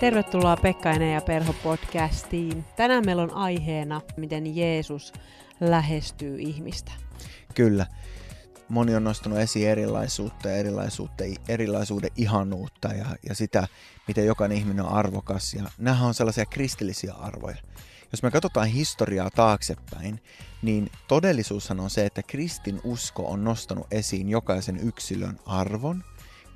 Tervetuloa Pekkainen ja Perho podcastiin. Tänään meillä on aiheena, miten Jeesus lähestyy ihmistä. Kyllä. Moni on nostanut esiin erilaisuutta ja erilaisuutta, erilaisuuden ihanuutta ja, ja sitä, miten jokainen ihminen on arvokas. Ja nämä on sellaisia kristillisiä arvoja. Jos me katsotaan historiaa taaksepäin, niin todellisuushan on se, että kristin usko on nostanut esiin jokaisen yksilön arvon.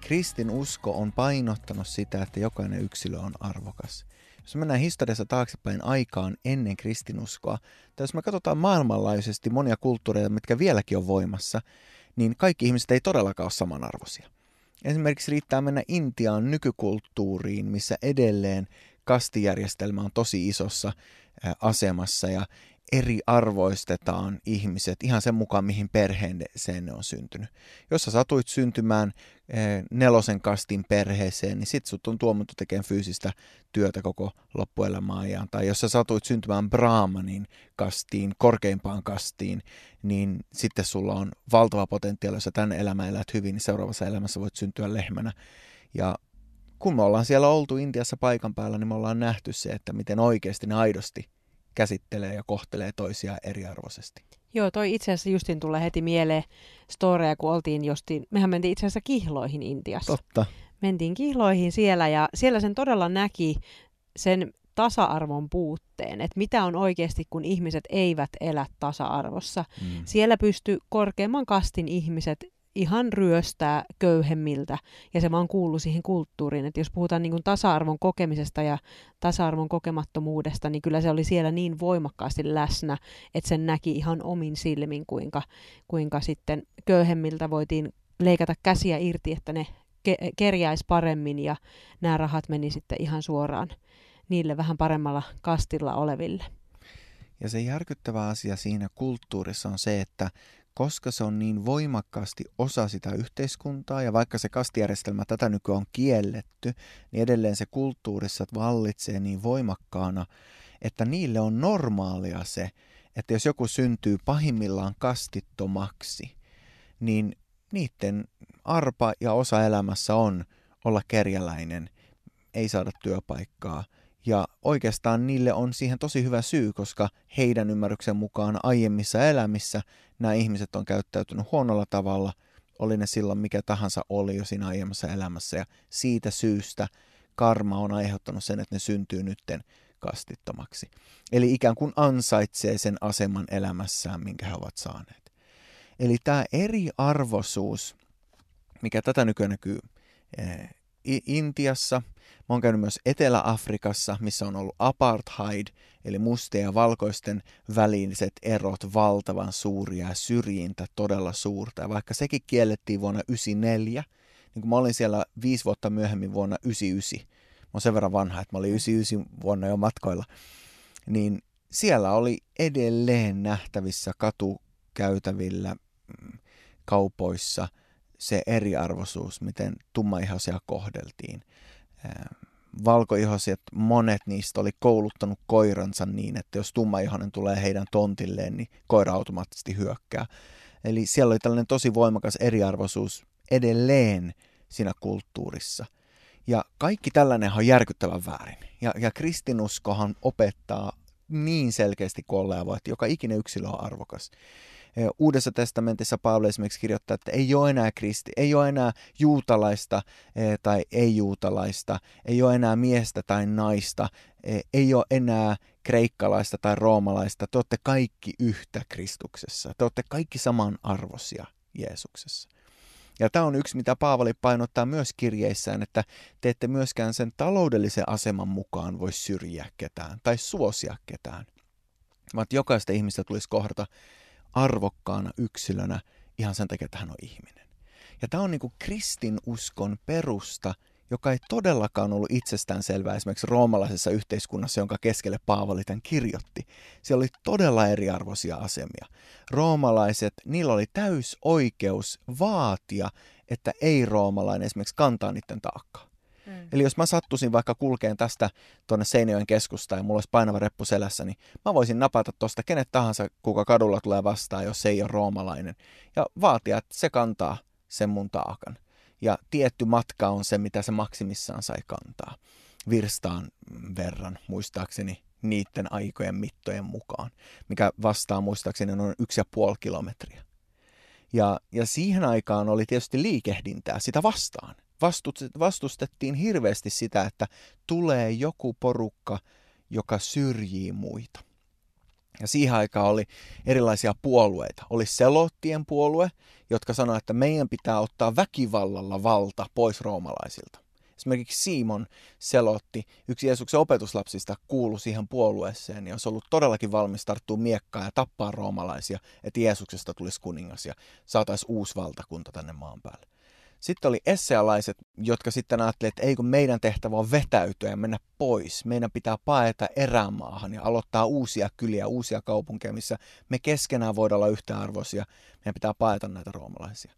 Kristin usko on painottanut sitä, että jokainen yksilö on arvokas. Jos mennään historiassa taaksepäin aikaan ennen kristinuskoa, tai jos me katsotaan maailmanlaajuisesti monia kulttuureita, mitkä vieläkin on voimassa, niin kaikki ihmiset ei todellakaan ole samanarvoisia. Esimerkiksi riittää mennä Intiaan nykykulttuuriin, missä edelleen kastijärjestelmä on tosi isossa asemassa ja eri arvoistetaan ihmiset ihan sen mukaan, mihin perheeseen ne on syntynyt. Jos sä satuit syntymään nelosen kastin perheeseen, niin sit sut on tuomittu tekemään fyysistä työtä koko loppuelämän ajan. Tai jos sä satuit syntymään Brahmanin kastiin, korkeimpaan kastiin, niin sitten sulla on valtava potentiaali, jos sä tämän elämän elät hyvin, niin seuraavassa elämässä voit syntyä lehmänä. Ja kun me ollaan siellä oltu Intiassa paikan päällä, niin me ollaan nähty se, että miten oikeasti ne aidosti käsittelee ja kohtelee toisiaan eriarvoisesti. Joo, toi itse asiassa justin tulee heti mieleen storeja, kun oltiin justiin, mehän mentiin itse asiassa kihloihin Intiassa. Totta. Mentiin kihloihin siellä ja siellä sen todella näki sen tasa-arvon puutteen, että mitä on oikeasti, kun ihmiset eivät elä tasa-arvossa. Mm. Siellä pystyy korkeamman kastin ihmiset ihan ryöstää köyhemmiltä. Ja se vaan kuuluu siihen kulttuuriin. Että jos puhutaan niin tasa-arvon kokemisesta ja tasa-arvon kokemattomuudesta, niin kyllä se oli siellä niin voimakkaasti läsnä, että sen näki ihan omin silmin, kuinka, kuinka sitten köyhemmiltä voitiin leikata käsiä irti, että ne ke- kerjäisi paremmin ja nämä rahat meni sitten ihan suoraan niille vähän paremmalla kastilla oleville. Ja se järkyttävä asia siinä kulttuurissa on se, että koska se on niin voimakkaasti osa sitä yhteiskuntaa, ja vaikka se kastijärjestelmä tätä nykyään on kielletty, niin edelleen se kulttuurissa vallitsee niin voimakkaana, että niille on normaalia se, että jos joku syntyy pahimmillaan kastittomaksi, niin niiden arpa ja osa elämässä on olla kerjäläinen, ei saada työpaikkaa – ja oikeastaan niille on siihen tosi hyvä syy, koska heidän ymmärryksen mukaan aiemmissa elämissä nämä ihmiset on käyttäytynyt huonolla tavalla, oli ne silloin mikä tahansa oli jo siinä aiemmassa elämässä. Ja siitä syystä karma on aiheuttanut sen, että ne syntyy nytten kastittomaksi. Eli ikään kuin ansaitsee sen aseman elämässään, minkä he ovat saaneet. Eli tämä eriarvoisuus, mikä tätä nykyään näkyy eh, Intiassa – Mä oon käynyt myös Etelä-Afrikassa, missä on ollut apartheid, eli mustien ja valkoisten väliset erot valtavan suuria ja syrjintä todella suurta. Ja vaikka sekin kiellettiin vuonna 1994, niin kun mä olin siellä viisi vuotta myöhemmin vuonna 1999, mä oon sen verran vanha, että mä olin 99 vuonna jo matkoilla, niin siellä oli edelleen nähtävissä katukäytävillä mm, kaupoissa se eriarvoisuus, miten tummaihoisia kohdeltiin valkoihoiset, monet niistä oli kouluttanut koiransa niin, että jos tummaihoinen tulee heidän tontilleen, niin koira automaattisesti hyökkää. Eli siellä oli tällainen tosi voimakas eriarvoisuus edelleen siinä kulttuurissa. Ja kaikki tällainen on järkyttävän väärin. Ja, ja kristinuskohan opettaa niin selkeästi kuin että joka ikinen yksilö on arvokas. Uudessa testamentissa Paavali esimerkiksi kirjoittaa, että ei ole enää kristi, ei ole enää juutalaista tai ei-juutalaista, ei ole enää miestä tai naista, ei ole enää kreikkalaista tai roomalaista. Te olette kaikki yhtä Kristuksessa. Te olette kaikki samanarvoisia Jeesuksessa. Ja tämä on yksi, mitä Paavali painottaa myös kirjeissään, että te ette myöskään sen taloudellisen aseman mukaan voi syrjiä ketään tai suosia ketään, vaan jokaista ihmistä tulisi kohdata arvokkaana yksilönä ihan sen takia, että hän on ihminen. Ja tämä on niin kuin kristinuskon perusta, joka ei todellakaan ollut itsestään selvää esimerkiksi roomalaisessa yhteiskunnassa, jonka keskelle Paavali tämän kirjoitti. Siellä oli todella eriarvoisia asemia. Roomalaiset, niillä oli täys oikeus vaatia, että ei-roomalainen esimerkiksi kantaa niiden taakkaa. Mm. Eli jos mä sattuisin vaikka kulkeen tästä tuonne Seinäjoen keskustaan ja mulla olisi painava reppu selässä, niin mä voisin napata tuosta kenet tahansa, kuka kadulla tulee vastaan, jos se ei ole roomalainen. Ja vaatia, että se kantaa sen mun taakan. Ja tietty matka on se, mitä se maksimissaan sai kantaa. virstaan verran, muistaakseni niiden aikojen mittojen mukaan, mikä vastaa muistaakseni noin yksi ja puoli kilometriä. Ja, ja siihen aikaan oli tietysti liikehdintää sitä vastaan. Vastustettiin hirveästi sitä, että tulee joku porukka, joka syrjii muita. Ja siihen aikaan oli erilaisia puolueita. Oli selottien puolue, jotka sanoi, että meidän pitää ottaa väkivallalla valta pois roomalaisilta. Esimerkiksi Simon selotti, yksi Jeesuksen opetuslapsista kuului siihen puolueeseen ja olisi ollut todellakin valmis tarttua miekkaan ja tappaa roomalaisia, että Jeesuksesta tulisi kuningas ja saataisiin uusi valtakunta tänne maan päälle. Sitten oli essealaiset, jotka sitten ajattelivat, että ei kun meidän tehtävä on vetäytyä ja mennä pois. Meidän pitää paeta erämaahan ja aloittaa uusia kyliä, uusia kaupunkeja, missä me keskenään voidaan olla yhtäarvoisia. Meidän pitää paeta näitä roomalaisia.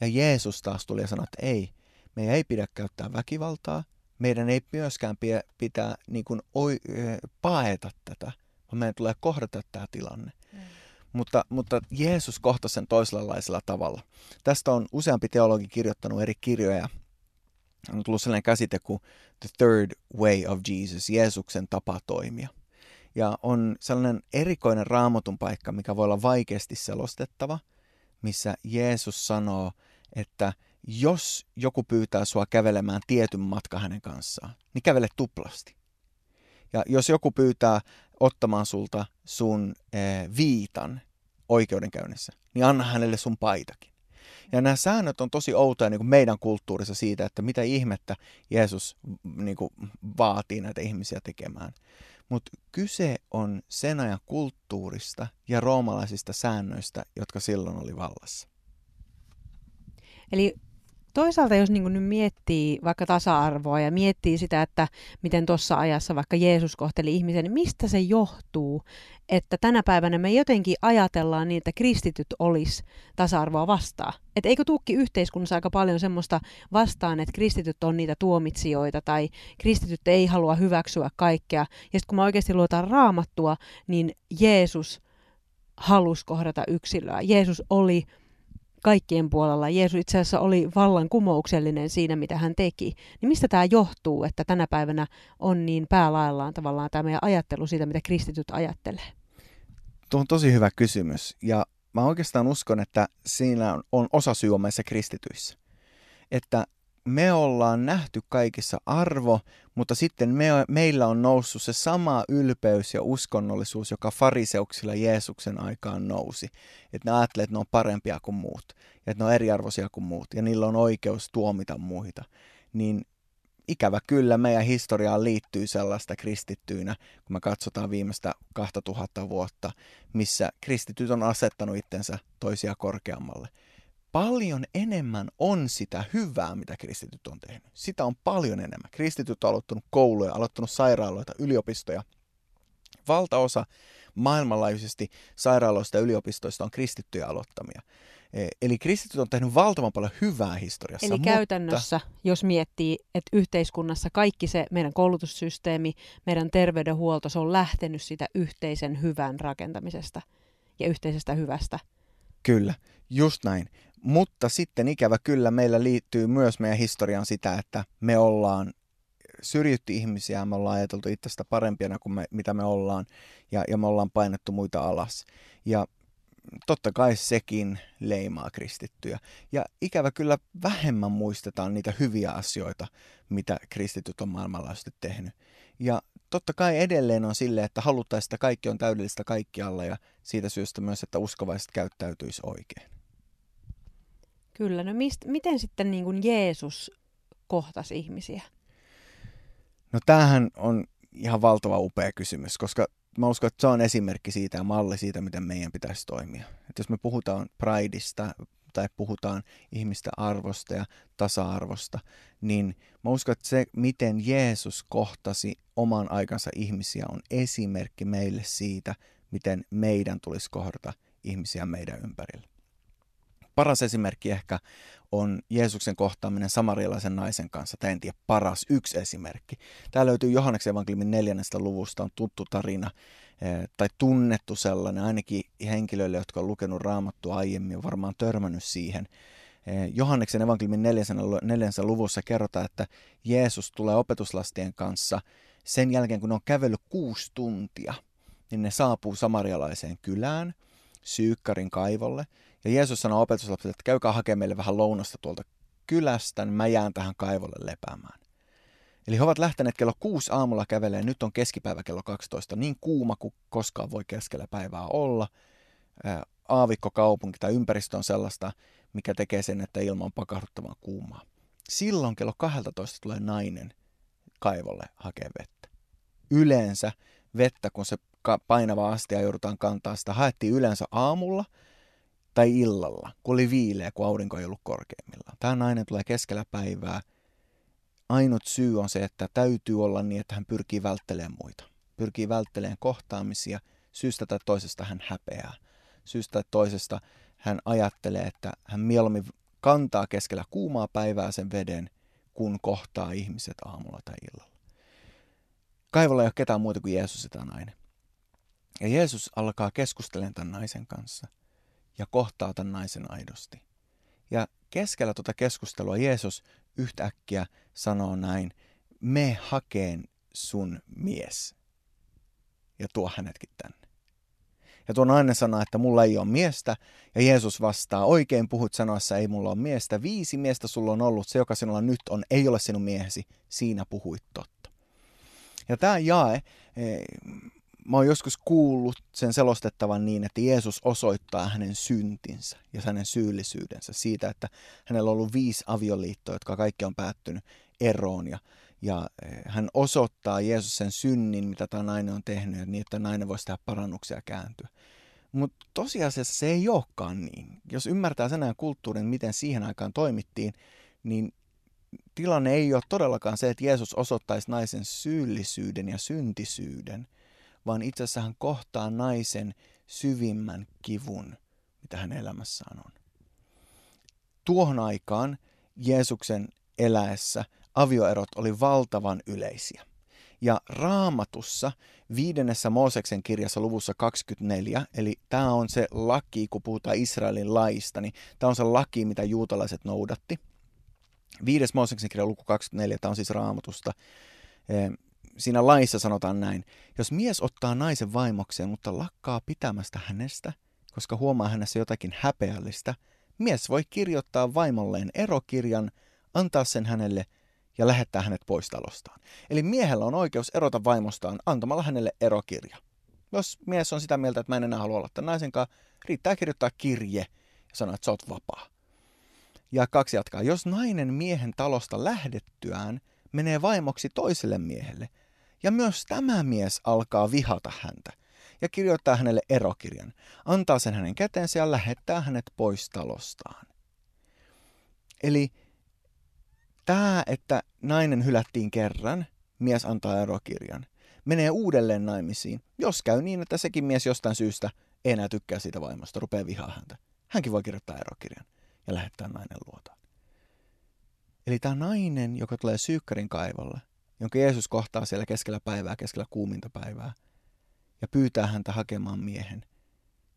Ja Jeesus taas tuli ja sanoi, että ei, meidän ei pidä käyttää väkivaltaa. Meidän ei myöskään pitää niin kuin, oi, paeta tätä, vaan meidän tulee kohdata tämä tilanne. Mutta, mutta Jeesus kohtasi sen toisenlaisella tavalla. Tästä on useampi teologi kirjoittanut eri kirjoja. On tullut sellainen käsite kuin The Third Way of Jesus, Jeesuksen tapa toimia. Ja on sellainen erikoinen raamatun paikka, mikä voi olla vaikeasti selostettava, missä Jeesus sanoo, että jos joku pyytää sua kävelemään tietyn matka hänen kanssaan, niin kävele tuplasti. Ja jos joku pyytää ottamaan sulta sun eh, viitan oikeudenkäynnissä, niin anna hänelle sun paitakin. Ja nämä säännöt on tosi outoja niin kuin meidän kulttuurissa siitä, että mitä ihmettä Jeesus niin kuin, vaatii näitä ihmisiä tekemään. Mutta kyse on sen ajan kulttuurista ja roomalaisista säännöistä, jotka silloin oli vallassa. Eli toisaalta jos niin nyt miettii vaikka tasa-arvoa ja miettii sitä, että miten tuossa ajassa vaikka Jeesus kohteli ihmisiä, niin mistä se johtuu, että tänä päivänä me jotenkin ajatellaan niin, että kristityt olisi tasa-arvoa vastaan. Että eikö tuukki yhteiskunnassa aika paljon semmoista vastaan, että kristityt on niitä tuomitsijoita tai kristityt ei halua hyväksyä kaikkea. Ja sitten kun mä oikeasti luotan raamattua, niin Jeesus halusi kohdata yksilöä. Jeesus oli kaikkien puolella. Jeesus itse asiassa oli vallankumouksellinen siinä, mitä hän teki. Niin mistä tämä johtuu, että tänä päivänä on niin päälaillaan tavallaan tämä meidän ajattelu siitä, mitä kristityt ajattelee? Tuo on tosi hyvä kysymys. Ja mä oikeastaan uskon, että siinä on, on osa syy meissä kristityissä. Että me ollaan nähty kaikissa arvo, mutta sitten me, meillä on noussut se sama ylpeys ja uskonnollisuus, joka fariseuksilla Jeesuksen aikaan nousi. Että ne ajattelee, että ne on parempia kuin muut, ja että ne on eriarvoisia kuin muut, ja niillä on oikeus tuomita muita. Niin ikävä kyllä meidän historiaan liittyy sellaista kristittyinä, kun me katsotaan viimeistä 2000 vuotta, missä kristityt on asettanut itsensä toisia korkeammalle paljon enemmän on sitä hyvää, mitä kristityt on tehnyt. Sitä on paljon enemmän. Kristityt on aloittanut kouluja, aloittanut sairaaloita, yliopistoja. Valtaosa maailmanlaajuisesti sairaaloista ja yliopistoista on kristittyjä aloittamia. E, eli kristityt on tehnyt valtavan paljon hyvää historiassa. Eli mutta... käytännössä, jos miettii, että yhteiskunnassa kaikki se meidän koulutussysteemi, meidän terveydenhuolto, se on lähtenyt sitä yhteisen hyvän rakentamisesta ja yhteisestä hyvästä. Kyllä, just näin. Mutta sitten ikävä kyllä meillä liittyy myös meidän historiaan sitä, että me ollaan syrjitty ihmisiä, me ollaan ajateltu itsestä parempia kuin me, mitä me ollaan, ja, ja me ollaan painettu muita alas. Ja totta kai sekin leimaa kristittyjä. Ja ikävä kyllä vähemmän muistetaan niitä hyviä asioita, mitä kristityt on maailmanlaajuisesti tehnyt. Ja totta kai edelleen on silleen, että haluttaisiin, että kaikki on täydellistä kaikkialla ja siitä syystä myös, että uskovaiset käyttäytyisi oikein. Kyllä, no mist, miten sitten niin kuin Jeesus kohtasi ihmisiä? No tämähän on ihan valtava upea kysymys, koska mä uskon, että se on esimerkki siitä ja malli siitä, miten meidän pitäisi toimia. Että jos me puhutaan prideista tai puhutaan ihmistä arvosta ja tasa-arvosta, niin mä uskon, että se, miten Jeesus kohtasi oman aikansa ihmisiä, on esimerkki meille siitä, miten meidän tulisi kohdata ihmisiä meidän ympärillä paras esimerkki ehkä on Jeesuksen kohtaaminen samarialaisen naisen kanssa, tai en tiedä paras, yksi esimerkki. Tämä löytyy Johanneksen evankeliumin neljännestä luvusta, on tuttu tarina, eh, tai tunnettu sellainen, ainakin henkilöille, jotka on lukenut raamattua aiemmin, on varmaan törmännyt siihen. Eh, Johanneksen evankeliumin neljänsä luvussa kerrotaan, että Jeesus tulee opetuslastien kanssa sen jälkeen, kun ne on kävellyt kuusi tuntia, niin ne saapuu samarialaiseen kylään, Syykkarin kaivolle. Ja Jeesus sanoo opetuslapsille, että käykää hakemaan meille vähän lounasta tuolta kylästä, niin mä jään tähän kaivolle lepäämään. Eli he ovat lähteneet kello kuusi aamulla kävelemään, nyt on keskipäivä kello 12, niin kuuma kuin koskaan voi keskellä päivää olla. Aavikkokaupunki tai ympäristö on sellaista, mikä tekee sen, että ilma on pakahduttavan kuumaa. Silloin kello 12 tulee nainen kaivolle hakee vettä. Yleensä vettä, kun se painava astia joudutaan kantaa, sitä haettiin yleensä aamulla tai illalla, kun oli viileä, kun aurinko ei ollut korkeimmillaan. Tämä nainen tulee keskellä päivää. Ainut syy on se, että täytyy olla niin, että hän pyrkii välttelemään muita. Pyrkii välttelemään kohtaamisia. Syystä tai toisesta hän häpeää. Syystä tai toisesta hän ajattelee, että hän mieluummin kantaa keskellä kuumaa päivää sen veden, kun kohtaa ihmiset aamulla tai illalla. Kaivolla ei ole ketään muuta kuin Jeesus tämä nainen. Ja Jeesus alkaa keskustelemaan tämän naisen kanssa ja kohtaa tämän naisen aidosti. Ja keskellä tuota keskustelua Jeesus yhtäkkiä sanoo näin, me hakeen sun mies ja tuo hänetkin tänne. Ja tuo nainen sanoo, että mulla ei ole miestä. Ja Jeesus vastaa, oikein puhut sanoessa, ei mulla ole miestä. Viisi miestä sulla on ollut, se joka sinulla nyt on, ei ole sinun miehesi. Siinä puhuit totta. Ja tämä jae, mä oon joskus kuullut sen selostettavan niin, että Jeesus osoittaa hänen syntinsä ja hänen syyllisyydensä siitä, että hänellä on ollut viisi avioliittoa, jotka kaikki on päättynyt eroon ja, ja eh, hän osoittaa Jeesus sen synnin, mitä tämä nainen on tehnyt, niin että nainen voisi tehdä parannuksia ja kääntyä. Mutta tosiasiassa se ei olekaan niin. Jos ymmärtää sen ajan kulttuurin, miten siihen aikaan toimittiin, niin tilanne ei ole todellakaan se, että Jeesus osoittaisi naisen syyllisyyden ja syntisyyden – vaan itse asiassa hän kohtaa naisen syvimmän kivun, mitä hän elämässään on. Tuohon aikaan Jeesuksen eläessä avioerot oli valtavan yleisiä. Ja raamatussa viidennessä Mooseksen kirjassa luvussa 24, eli tämä on se laki, kun puhutaan Israelin laista, niin tämä on se laki, mitä juutalaiset noudatti. Viides Mooseksen kirja luku 24, tämä on siis raamatusta siinä laissa sanotaan näin, jos mies ottaa naisen vaimokseen, mutta lakkaa pitämästä hänestä, koska huomaa hänessä jotakin häpeällistä, mies voi kirjoittaa vaimolleen erokirjan, antaa sen hänelle ja lähettää hänet pois talostaan. Eli miehellä on oikeus erota vaimostaan antamalla hänelle erokirja. Jos mies on sitä mieltä, että mä en enää halua olla tämän naisen kanssa, riittää kirjoittaa kirje ja sanoa, että sä oot vapaa. Ja kaksi jatkaa. Jos nainen miehen talosta lähdettyään menee vaimoksi toiselle miehelle, ja myös tämä mies alkaa vihata häntä ja kirjoittaa hänelle erokirjan, antaa sen hänen käteensä ja lähettää hänet pois talostaan. Eli tämä, että nainen hylättiin kerran, mies antaa erokirjan, menee uudelleen naimisiin, jos käy niin, että sekin mies jostain syystä ei enää tykkää siitä vaimosta, rupeaa vihaa häntä. Hänkin voi kirjoittaa erokirjan ja lähettää nainen luotaan. Eli tämä nainen, joka tulee syykkärin kaivolle, jonka Jeesus kohtaa siellä keskellä päivää, keskellä kuuminta päivää, ja pyytää häntä hakemaan miehen.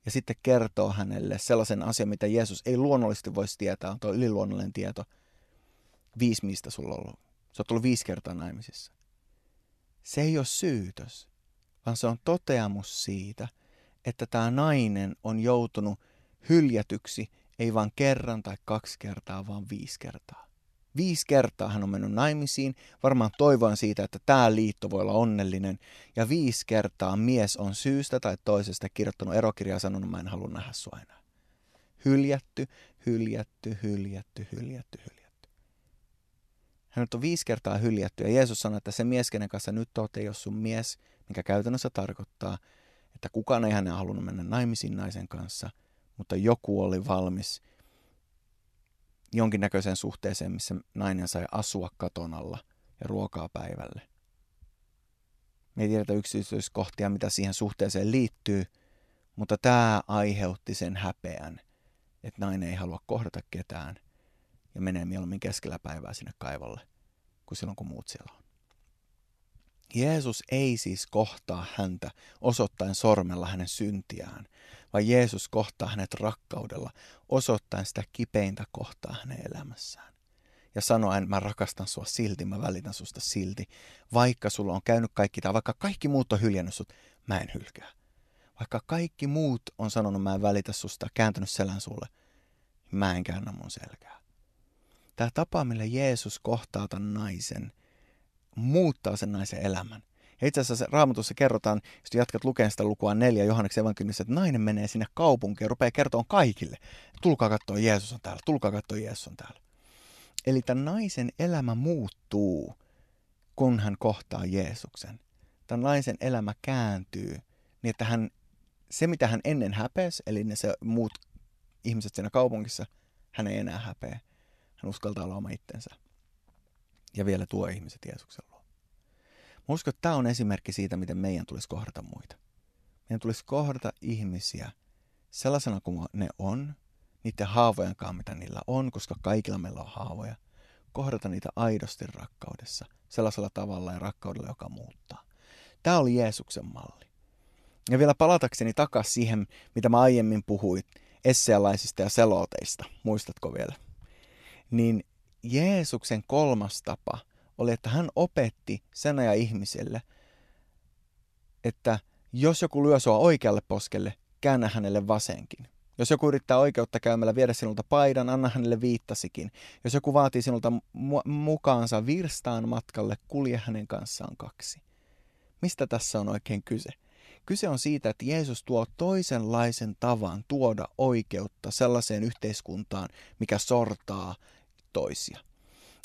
Ja sitten kertoo hänelle sellaisen asian, mitä Jeesus ei luonnollisesti voisi tietää, on tuo yliluonnollinen tieto. Viisi mistä sulla on ollut. Sä oot ollut viisi kertaa naimisissa. Se ei ole syytös, vaan se on toteamus siitä, että tämä nainen on joutunut hyljätyksi ei vain kerran tai kaksi kertaa, vaan viisi kertaa. Viisi kertaa hän on mennyt naimisiin, varmaan toivoen siitä, että tämä liitto voi olla onnellinen. Ja viisi kertaa mies on syystä tai toisesta kirjoittanut erokirjaa ja sanonut, mä en halua nähdä sua enää. Hyljätty, hyljätty, hyljätty, hyljätty, hyljätty. Hän on viisi kertaa hyljätty ja Jeesus sanoi, että se mies, kenen kanssa nyt oot, ei ole sun mies, mikä käytännössä tarkoittaa, että kukaan ei hänen halunnut mennä naimisiin naisen kanssa, mutta joku oli valmis – jonkinnäköiseen suhteeseen, missä nainen sai asua katon alla ja ruokaa päivälle. Me ei tiedetä yksityiskohtia, mitä siihen suhteeseen liittyy, mutta tämä aiheutti sen häpeän, että nainen ei halua kohdata ketään ja menee mieluummin keskellä päivää sinne kaivolle, kuin silloin kun muut siellä on. Jeesus ei siis kohtaa häntä osoittaen sormella hänen syntiään, vaan Jeesus kohtaa hänet rakkaudella osoittaen sitä kipeintä kohtaa hänen elämässään. Ja sanoa, että mä rakastan sua silti, mä välitän susta silti. Vaikka sulla on käynyt kaikki, tai vaikka kaikki muut on hyljännyt sut, mä en hylkää. Vaikka kaikki muut on sanonut, mä en välitä susta, kääntänyt selän sulle, mä en käännä mun selkää. Tämä tapa, millä Jeesus kohtaa tämän naisen, muuttaa sen naisen elämän. Ja itse asiassa raamatussa kerrotaan, jos jatkat lukemaan sitä lukua neljä Johanneksen evankeliumissa, että nainen menee sinne kaupunkiin ja rupeaa kertomaan kaikille. Tulkaa katsoa, Jeesus on täällä, tulkaa katsoa, Jeesus on täällä. Eli tämän naisen elämä muuttuu, kun hän kohtaa Jeesuksen. Tämän naisen elämä kääntyy niin, että hän, se mitä hän ennen häpesi, eli ne se muut ihmiset siinä kaupungissa, hän ei enää häpeä. Hän uskaltaa olla oma itsensä. Ja vielä tuo ihmiset Jeesuksen luo. Mä uskon, että tämä on esimerkki siitä, miten meidän tulisi kohdata muita. Meidän tulisi kohdata ihmisiä sellaisena kuin ne on, niiden haavojen kanssa, mitä niillä on, koska kaikilla meillä on haavoja. Kohdata niitä aidosti rakkaudessa, sellaisella tavalla ja rakkaudella, joka muuttaa. Tämä oli Jeesuksen malli. Ja vielä palatakseni takaisin siihen, mitä mä aiemmin puhuin, essealaisista ja seloteista, muistatko vielä? Niin Jeesuksen kolmas tapa oli, että hän opetti sen ajan ihmiselle, että jos joku lyö sua oikealle poskelle, käännä hänelle vasenkin. Jos joku yrittää oikeutta käymällä viedä sinulta paidan, anna hänelle viittasikin. Jos joku vaatii sinulta mu- mukaansa virstaan matkalle, kulje hänen kanssaan kaksi. Mistä tässä on oikein kyse? Kyse on siitä, että Jeesus tuo toisenlaisen tavan tuoda oikeutta sellaiseen yhteiskuntaan, mikä sortaa toisia.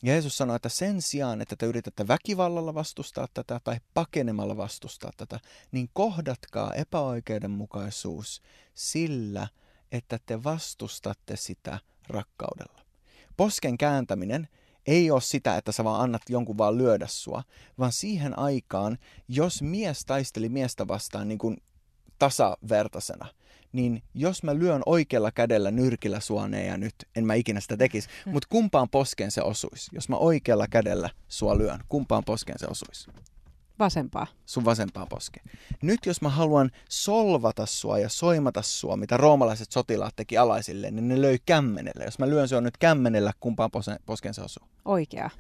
Jeesus sanoi, että sen sijaan, että te yritätte väkivallalla vastustaa tätä tai pakenemalla vastustaa tätä, niin kohdatkaa epäoikeudenmukaisuus sillä, että te vastustatte sitä rakkaudella. Posken kääntäminen ei ole sitä, että sä vaan annat jonkun vaan lyödä sua, vaan siihen aikaan, jos mies taisteli miestä vastaan niin kuin tasavertaisena, niin jos mä lyön oikealla kädellä nyrkillä suoneen ja nyt en mä ikinä sitä tekisi, hmm. mutta kumpaan poskeen se osuisi? Jos mä oikealla kädellä sua lyön, kumpaan poskeen se osuisi? Vasempaa. Sun vasempaa poskeen. Nyt jos mä haluan solvata sua ja soimata sua, mitä roomalaiset sotilaat teki alaisille, niin ne löi kämmenellä. Jos mä lyön sua nyt kämmenellä, kumpaan poskeen se osuu? Oikea.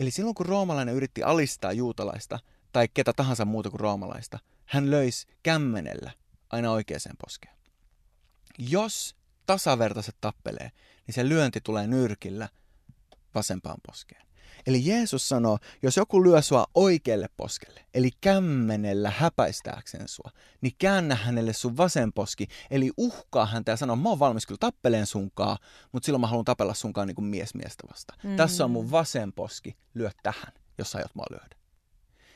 Eli silloin kun roomalainen yritti alistaa juutalaista tai ketä tahansa muuta kuin roomalaista, hän löisi kämmenellä aina oikeaan poskeen. Jos tasavertaiset tappelee, niin se lyönti tulee nyrkillä vasempaan poskeen. Eli Jeesus sanoo, jos joku lyö sua oikealle poskelle, eli kämmenellä häpäistääkseen sua, niin käännä hänelle sun vasen poski, eli uhkaa häntä ja sanoo, mä oon valmis kyllä tappeleen sunkaa, mutta silloin mä haluan tapella sunkaan niin kuin mies miestä vasta. Mm-hmm. Tässä on mun vasen poski, lyö tähän, jos aiot mua lyödä.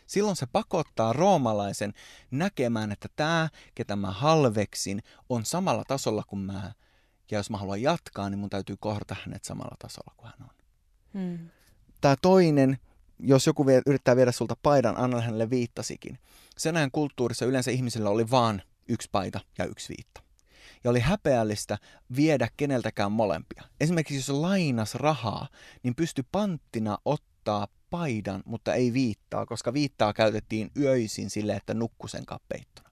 Silloin se pakottaa roomalaisen näkemään, että tämä, ketä mä halveksin, on samalla tasolla kuin mä. Ja jos mä haluan jatkaa, niin mun täytyy kohdata hänet samalla tasolla kuin hän on. Hmm tämä toinen, jos joku vie, yrittää viedä sulta paidan, anna hänelle viittasikin. Sen ajan kulttuurissa yleensä ihmisillä oli vaan yksi paita ja yksi viitta. Ja oli häpeällistä viedä keneltäkään molempia. Esimerkiksi jos lainas rahaa, niin pysty panttina ottaa paidan, mutta ei viittaa, koska viittaa käytettiin yöisin sille, että nukkusen peittona.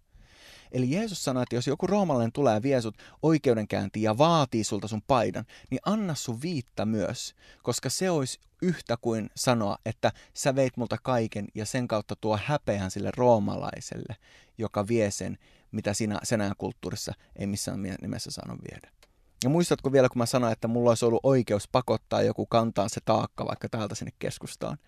Eli Jeesus sanoi, että jos joku roomalainen tulee ja vie sut oikeudenkäyntiin ja vaatii sulta sun paidan, niin anna sun viitta myös, koska se olisi yhtä kuin sanoa, että sä veit multa kaiken ja sen kautta tuo häpeän sille roomalaiselle, joka vie sen, mitä siinä sen ajan kulttuurissa ei missään nimessä saanut viedä. Ja muistatko vielä, kun mä sanoin, että mulla olisi ollut oikeus pakottaa joku kantaa se taakka vaikka täältä sinne keskustaan?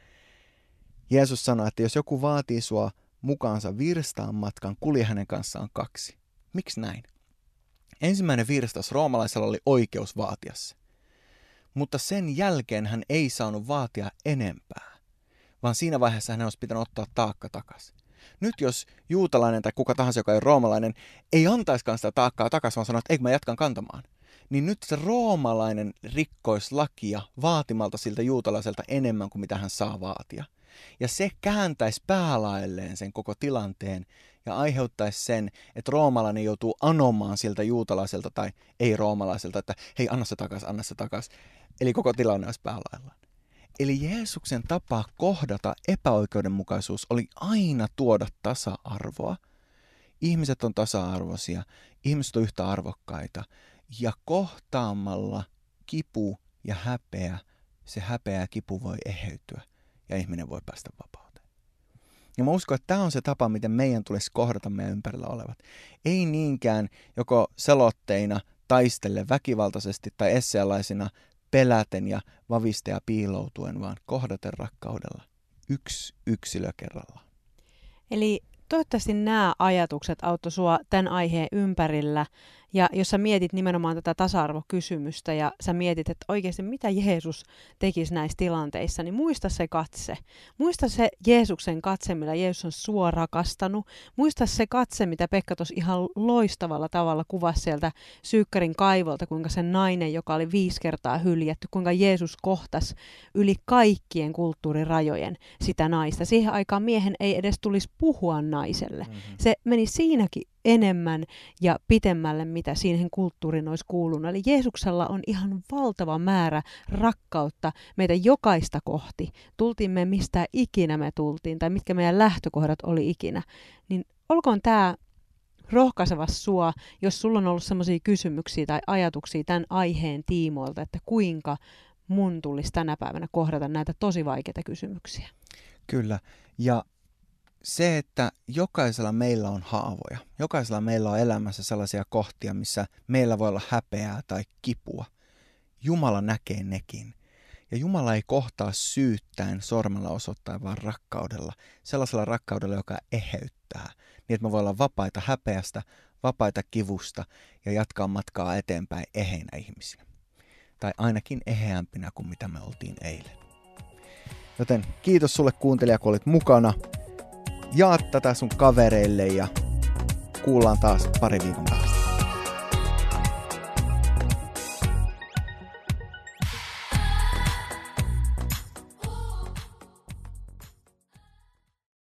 Jeesus sanoi, että jos joku vaatii sua mukaansa virstaan matkan, kulje hänen kanssaan kaksi. Miksi näin? Ensimmäinen virstas roomalaisella oli oikeus vaatia se. Mutta sen jälkeen hän ei saanut vaatia enempää, vaan siinä vaiheessa hän olisi pitänyt ottaa taakka takaisin. Nyt jos juutalainen tai kuka tahansa, joka ei roomalainen, ei antaiskaan sitä taakkaa takaisin, vaan sanoo, että eikö mä jatkan kantamaan, niin nyt se roomalainen rikkoisi lakia vaatimalta siltä juutalaiselta enemmän kuin mitä hän saa vaatia. Ja se kääntäisi päälaelleen sen koko tilanteen ja aiheuttaisi sen, että roomalainen joutuu anomaan siltä juutalaiselta tai ei roomalaiselta, että hei, anna se takas, anna se takas. Eli koko tilanne olisi päälaellaan. Eli Jeesuksen tapa kohdata epäoikeudenmukaisuus oli aina tuoda tasa-arvoa. Ihmiset on tasa-arvoisia, ihmiset on yhtä arvokkaita. Ja kohtaamalla kipu ja häpeä, se häpeä ja kipu voi eheytyä ja ihminen voi päästä vapauteen. Ja mä uskon, että tämä on se tapa, miten meidän tulisi kohdata meidän ympärillä olevat. Ei niinkään joko selotteina taistelle väkivaltaisesti tai essealaisina peläten ja vaviste ja piiloutuen, vaan kohdaten rakkaudella. Yksi yksilö kerrallaan. Eli toivottavasti nämä ajatukset auttoi sua tämän aiheen ympärillä ja jos sä mietit nimenomaan tätä tasa-arvokysymystä ja sä mietit, että oikeasti mitä Jeesus tekisi näissä tilanteissa, niin muista se katse. Muista se Jeesuksen katse, millä Jeesus on sua rakastanut. Muista se katse, mitä Pekka tuossa ihan loistavalla tavalla kuvasi sieltä Syykkärin kaivolta, kuinka se nainen, joka oli viisi kertaa hyljätty, kuinka Jeesus kohtasi yli kaikkien kulttuurirajojen sitä naista. Siihen aikaan miehen ei edes tulisi puhua naiselle. Mm-hmm. Se meni siinäkin enemmän ja pitemmälle, mitä siihen kulttuuriin olisi kuulunut. Eli Jeesuksella on ihan valtava määrä rakkautta meitä jokaista kohti. Tultiin me mistä ikinä me tultiin tai mitkä meidän lähtökohdat oli ikinä. Niin olkoon tämä rohkaiseva sua, jos sulla on ollut sellaisia kysymyksiä tai ajatuksia tämän aiheen tiimoilta, että kuinka mun tulisi tänä päivänä kohdata näitä tosi vaikeita kysymyksiä. Kyllä, ja se, että jokaisella meillä on haavoja, jokaisella meillä on elämässä sellaisia kohtia, missä meillä voi olla häpeää tai kipua. Jumala näkee nekin. Ja Jumala ei kohtaa syyttäen sormella osoittain, vaan rakkaudella. Sellaisella rakkaudella, joka eheyttää. Niin, että me voi olla vapaita häpeästä, vapaita kivusta ja jatkaa matkaa eteenpäin eheinä ihmisinä. Tai ainakin eheämpinä kuin mitä me oltiin eilen. Joten kiitos sulle kuuntelija, kun olit mukana jaa tätä sun kavereille ja kuullaan taas pari viikon päästä.